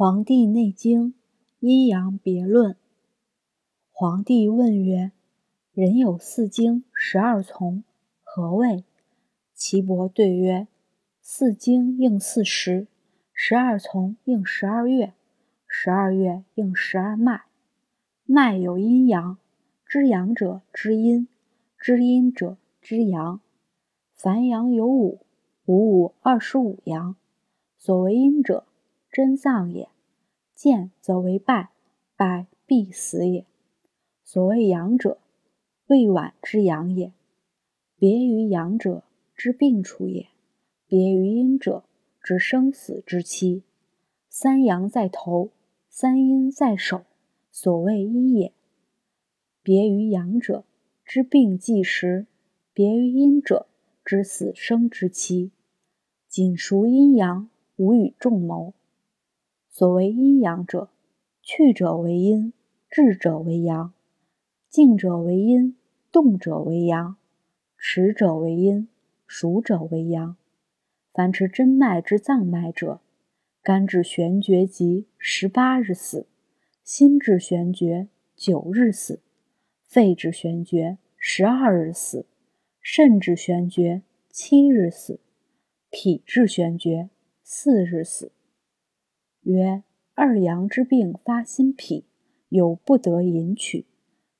黄帝内经阴阳别论。黄帝问曰：“人有四经十二从，何谓？”岐伯对曰：“四经应四时，十二从应十二月，十二月应十二脉。脉有阴阳，知阳者知阴，知阴者知阳。凡阳有五，五五二十五阳。所谓阴者。”真脏也，见则为败，败必死也。所谓阳者，未晚之阳也。别于阳者之病处也，别于阴者之生死之期。三阳在头，三阴在手，所谓一也。别于阳者之病计时，别于阴者之死生之期。仅属阴阳，无与众谋。所谓阴阳者，去者为阴，至者为阳；静者为阴，动者为阳；持者为阴，熟者为阳。凡持真脉之脏脉者，肝至玄厥即十八日死，心至玄厥九日死，肺至玄厥十二日死，肾至玄厥七日死，脾至玄厥四日死。曰：二阳之病发心脾，有不得引取。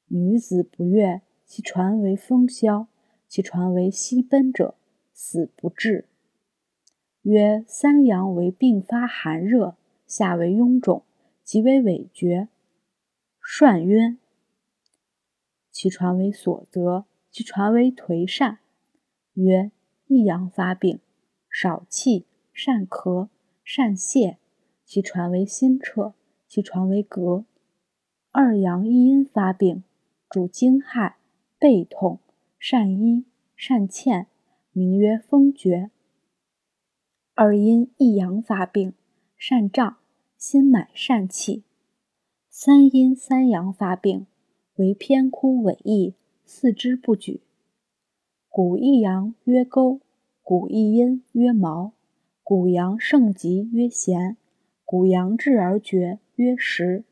女子不悦，其传为风消，其传为息奔者，死不治。曰：三阳为病发寒热，下为臃肿，即为痿厥、眩晕，其传为所泽，其传为颓疝。曰：一阳发病，少气，善咳，善泻。其传为心彻，其传为膈；二阳一阴发病，主惊骇、背痛、善医、善欠，名曰风厥；二阴一阳发病，善胀、心满、疝气；三阴三阳发病，为偏枯萎翳，四肢不举。谷一阳曰沟，谷一阴曰毛，谷阳盛极曰弦。谷阳至而绝，曰十；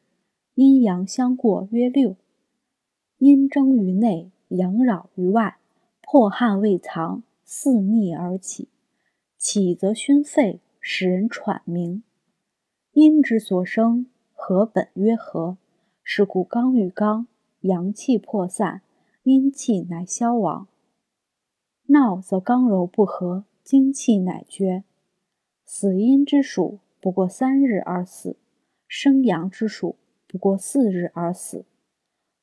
阴阳相过，曰六。阴蒸于内，阳扰于外，迫汗未藏，肆逆而起，起则熏肺，使人喘鸣。阴之所生，合本曰和，是故刚与刚，阳气破散，阴气乃消亡。闹则刚柔不和，精气乃绝。死阴之属。不过三日而死，生阳之属不过四日而死。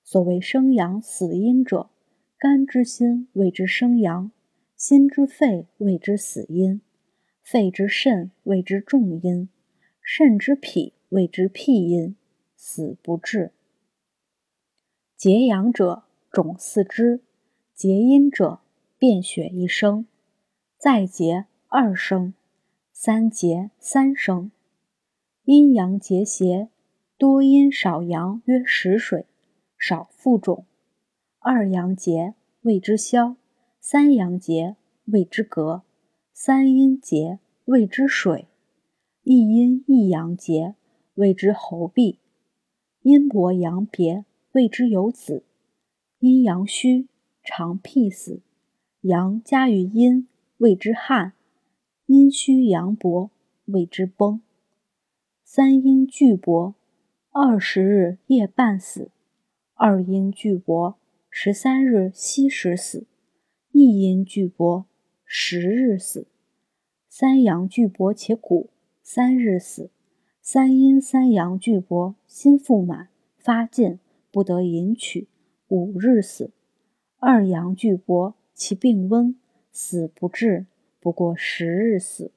所谓生阳死阴者，肝之心谓之生阳，心之肺谓之死阴，肺之肾谓之重阴，肾之脾谓之僻阴，死不治。结阳者肿四肢，结阴者便血一生，再结二生。三节三生，阴阳结邪，多阴少阳曰实水，少腹肿；二阳结谓之消，三阳结谓之隔，三阴结谓之水，一阴一阳结谓之喉痹，阴薄阳别谓之有子，阴阳虚常辟死，阳加于阴谓之汗。阴虚阳薄，谓之崩。三阴俱薄，二十日夜半死；二阴俱薄，十三日夕时死；一阴俱薄，十日死。三阳俱薄且谷，三日死；三阴三阳俱薄，心腹满，发尽，不得引取，五日死。二阳俱薄，其病温，死不治。不过十日死。